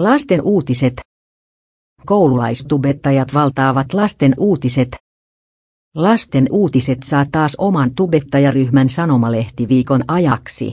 Lasten uutiset. Koululaistubettajat valtaavat lasten uutiset. Lasten uutiset saa taas oman tubettajaryhmän sanomalehti viikon ajaksi.